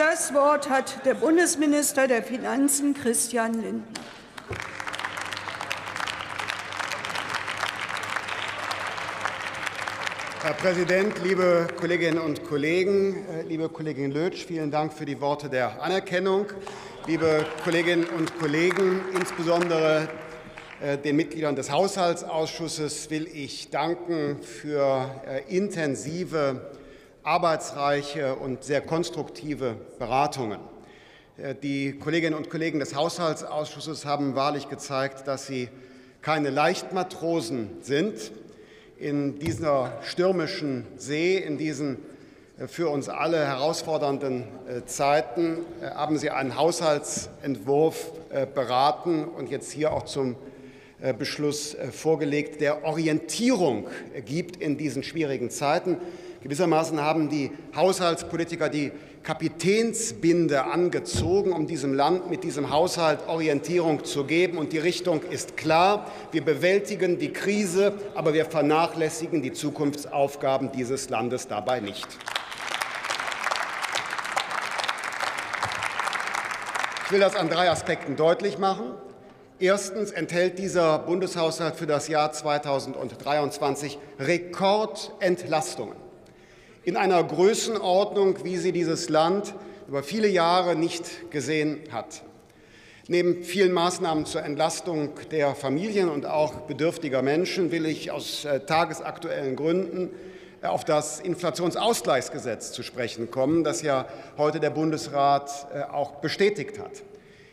Das Wort hat der Bundesminister der Finanzen Christian Lindner. Herr Präsident, liebe Kolleginnen und Kollegen, äh, liebe Kollegin Lötsch, vielen Dank für die Worte der Anerkennung. Liebe Kolleginnen und Kollegen, insbesondere äh, den Mitgliedern des Haushaltsausschusses will ich danken für äh, intensive, arbeitsreiche und sehr konstruktive Beratungen. Die Kolleginnen und Kollegen des Haushaltsausschusses haben wahrlich gezeigt, dass sie keine Leichtmatrosen sind, in dieser stürmischen See, in diesen äh, für uns alle herausfordernden äh, Zeiten äh, haben Sie einen Haushaltsentwurf beraten und jetzt hier auch zum Beschluss vorgelegt, der Orientierung gibt in diesen schwierigen Zeiten. Gewissermaßen haben die Haushaltspolitiker die Kapitänsbinde angezogen, um diesem Land mit diesem Haushalt Orientierung zu geben. Und die Richtung ist klar. Wir bewältigen die Krise, aber wir vernachlässigen die Zukunftsaufgaben dieses Landes dabei nicht. Ich will das an drei Aspekten deutlich machen. Erstens enthält dieser Bundeshaushalt für das Jahr 2023 Rekordentlastungen in einer Größenordnung, wie sie dieses Land über viele Jahre nicht gesehen hat. Neben vielen Maßnahmen zur Entlastung der Familien und auch bedürftiger Menschen will ich aus äh, tagesaktuellen Gründen äh, auf das Inflationsausgleichsgesetz zu sprechen kommen, das ja heute der Bundesrat äh, auch bestätigt hat.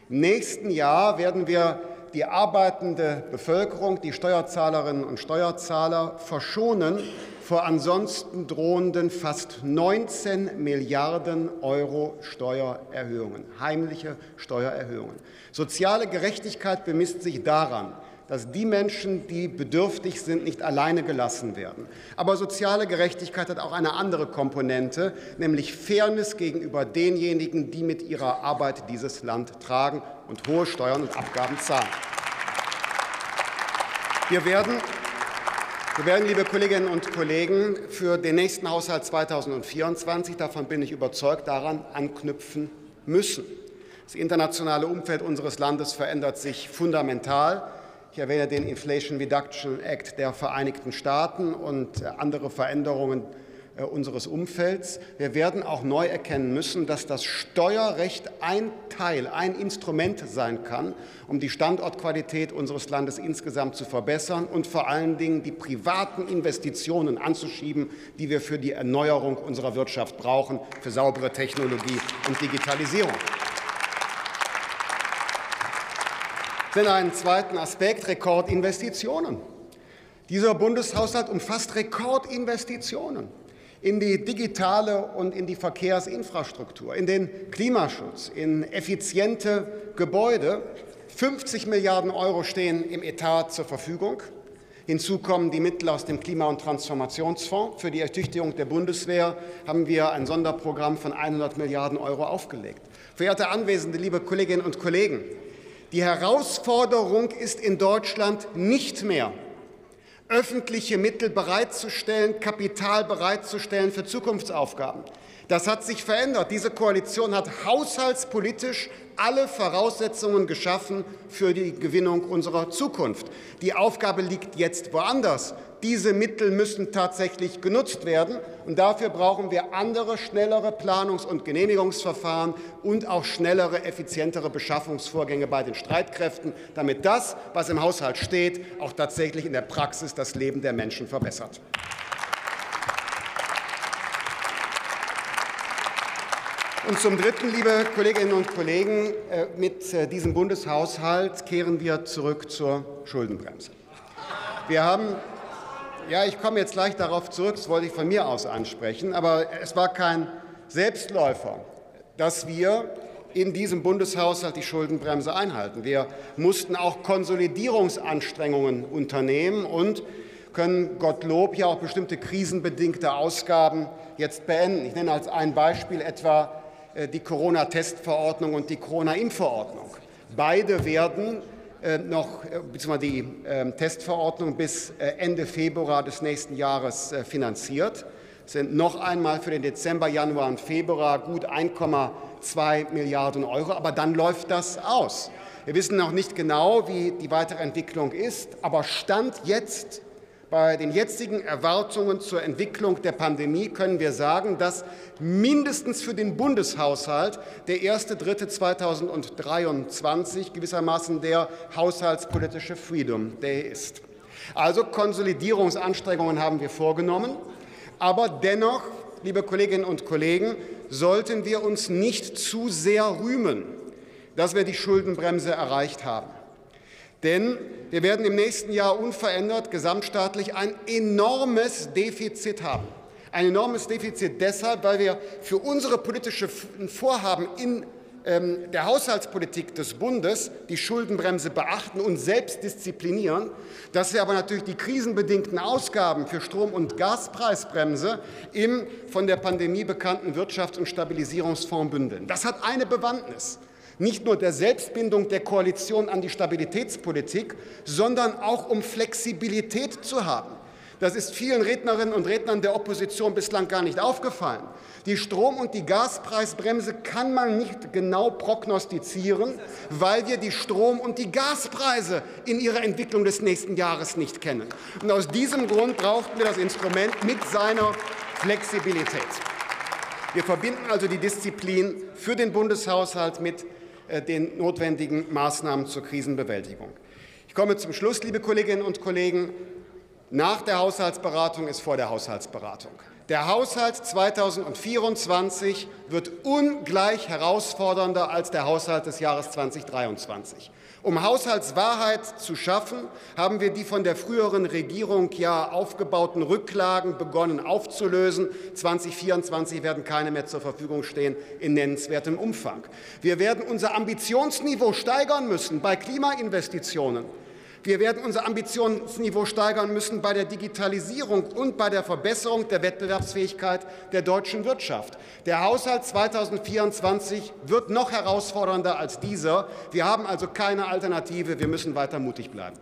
Im nächsten Jahr werden wir die arbeitende Bevölkerung, die Steuerzahlerinnen und Steuerzahler verschonen vor ansonsten drohenden fast 19 Milliarden Euro Steuererhöhungen, heimliche Steuererhöhungen. Soziale Gerechtigkeit bemisst sich daran, dass die Menschen, die bedürftig sind, nicht alleine gelassen werden. Aber soziale Gerechtigkeit hat auch eine andere Komponente, nämlich Fairness gegenüber denjenigen, die mit ihrer Arbeit dieses Land tragen und hohe Steuern und Abgaben zahlen. Wir werden wir werden, liebe Kolleginnen und Kollegen, für den nächsten Haushalt 2024, davon bin ich überzeugt, daran anknüpfen müssen. Das internationale Umfeld unseres Landes verändert sich fundamental. Ich erwähne den Inflation Reduction Act der Vereinigten Staaten und andere Veränderungen äh, unseres Umfelds. Wir werden auch neu erkennen müssen, dass das Steuerrecht ein Teil, ein Instrument sein kann, um die Standortqualität unseres Landes insgesamt zu verbessern und vor allen Dingen die privaten Investitionen anzuschieben, die wir für die Erneuerung unserer Wirtschaft brauchen, für saubere Technologie und Digitalisierung. Denn einen zweiten Aspekt Rekordinvestitionen. Dieser Bundeshaushalt umfasst Rekordinvestitionen in die digitale und in die Verkehrsinfrastruktur, in den Klimaschutz, in effiziente Gebäude. 50 Milliarden Euro stehen im Etat zur Verfügung. Hinzu kommen die Mittel aus dem Klima- und Transformationsfonds. Für die Ertüchtigung der Bundeswehr haben wir ein Sonderprogramm von 100 Milliarden Euro aufgelegt. Verehrte Anwesende, liebe Kolleginnen und Kollegen, die Herausforderung ist in Deutschland nicht mehr, öffentliche Mittel bereitzustellen, Kapital bereitzustellen für Zukunftsaufgaben. Das hat sich verändert. Diese Koalition hat haushaltspolitisch alle Voraussetzungen geschaffen für die Gewinnung unserer Zukunft. Die Aufgabe liegt jetzt woanders. Diese Mittel müssen tatsächlich genutzt werden. Und dafür brauchen wir andere, schnellere Planungs- und Genehmigungsverfahren und auch schnellere, effizientere Beschaffungsvorgänge bei den Streitkräften, damit das, was im Haushalt steht, auch tatsächlich in der Praxis das Leben der Menschen verbessert. Und zum Dritten, liebe Kolleginnen und Kollegen, äh, mit äh, diesem Bundeshaushalt kehren wir zurück zur Schuldenbremse. Wir haben ja, ich komme jetzt gleich darauf zurück, das wollte ich von mir aus ansprechen, aber es war kein Selbstläufer, dass wir in diesem Bundeshaushalt die Schuldenbremse einhalten. Wir mussten auch Konsolidierungsanstrengungen unternehmen und können Gottlob ja auch bestimmte krisenbedingte Ausgaben jetzt beenden. Ich nenne als ein Beispiel etwa äh, die Corona-Testverordnung und die Corona-Impfverordnung. Beide werden noch äh, beziehungsweise die ähm, Testverordnung bis äh, Ende Februar des nächsten Jahres finanziert. sind noch einmal für den Dezember, Januar und Februar gut 1,2 Milliarden Euro. Aber dann läuft das aus. Wir wissen noch nicht genau, wie die weitere Entwicklung ist, aber Stand jetzt bei den jetzigen Erwartungen zur Entwicklung der Pandemie können wir sagen, dass mindestens für den Bundeshaushalt der 1.3.2023 gewissermaßen der haushaltspolitische Freedom Day ist. Also Konsolidierungsanstrengungen haben wir vorgenommen, aber dennoch, liebe Kolleginnen und Kollegen, sollten wir uns nicht zu sehr rühmen, dass wir die Schuldenbremse erreicht haben. Denn wir werden im nächsten Jahr unverändert gesamtstaatlich ein enormes Defizit haben. Ein enormes Defizit deshalb, weil wir für unsere politischen Vorhaben in ähm, der Haushaltspolitik des Bundes die Schuldenbremse beachten und selbst disziplinieren, dass wir aber natürlich die krisenbedingten Ausgaben für Strom- und Gaspreisbremse im von der Pandemie bekannten Wirtschafts- und Stabilisierungsfonds bündeln. Das hat eine Bewandtnis nicht nur der Selbstbindung der Koalition an die Stabilitätspolitik, sondern auch um Flexibilität zu haben. Das ist vielen Rednerinnen und Rednern der Opposition bislang gar nicht aufgefallen. Die Strom- und die Gaspreisbremse kann man nicht genau prognostizieren, weil wir die Strom- und die Gaspreise in ihrer Entwicklung des nächsten Jahres nicht kennen. Und aus diesem Grund brauchten wir das Instrument mit seiner Flexibilität. Wir verbinden also die Disziplin für den Bundeshaushalt mit den notwendigen Maßnahmen zur Krisenbewältigung. Ich komme zum Schluss, liebe Kolleginnen und Kollegen. Nach der Haushaltsberatung ist vor der Haushaltsberatung. Der Haushalt 2024 wird ungleich herausfordernder als der Haushalt des Jahres 2023. Um Haushaltswahrheit zu schaffen, haben wir die von der früheren Regierung ja aufgebauten Rücklagen begonnen aufzulösen. 2024 werden keine mehr zur Verfügung stehen in nennenswertem Umfang. Wir werden unser Ambitionsniveau steigern müssen bei Klimainvestitionen. Wir werden unser Ambitionsniveau steigern müssen bei der Digitalisierung und bei der Verbesserung der Wettbewerbsfähigkeit der deutschen Wirtschaft. Der Haushalt 2024 wird noch herausfordernder als dieser. Wir haben also keine Alternative. Wir müssen weiter mutig bleiben.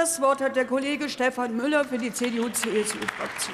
Das Wort hat der Kollege Stefan Müller für die CDU-CSU-Fraktion.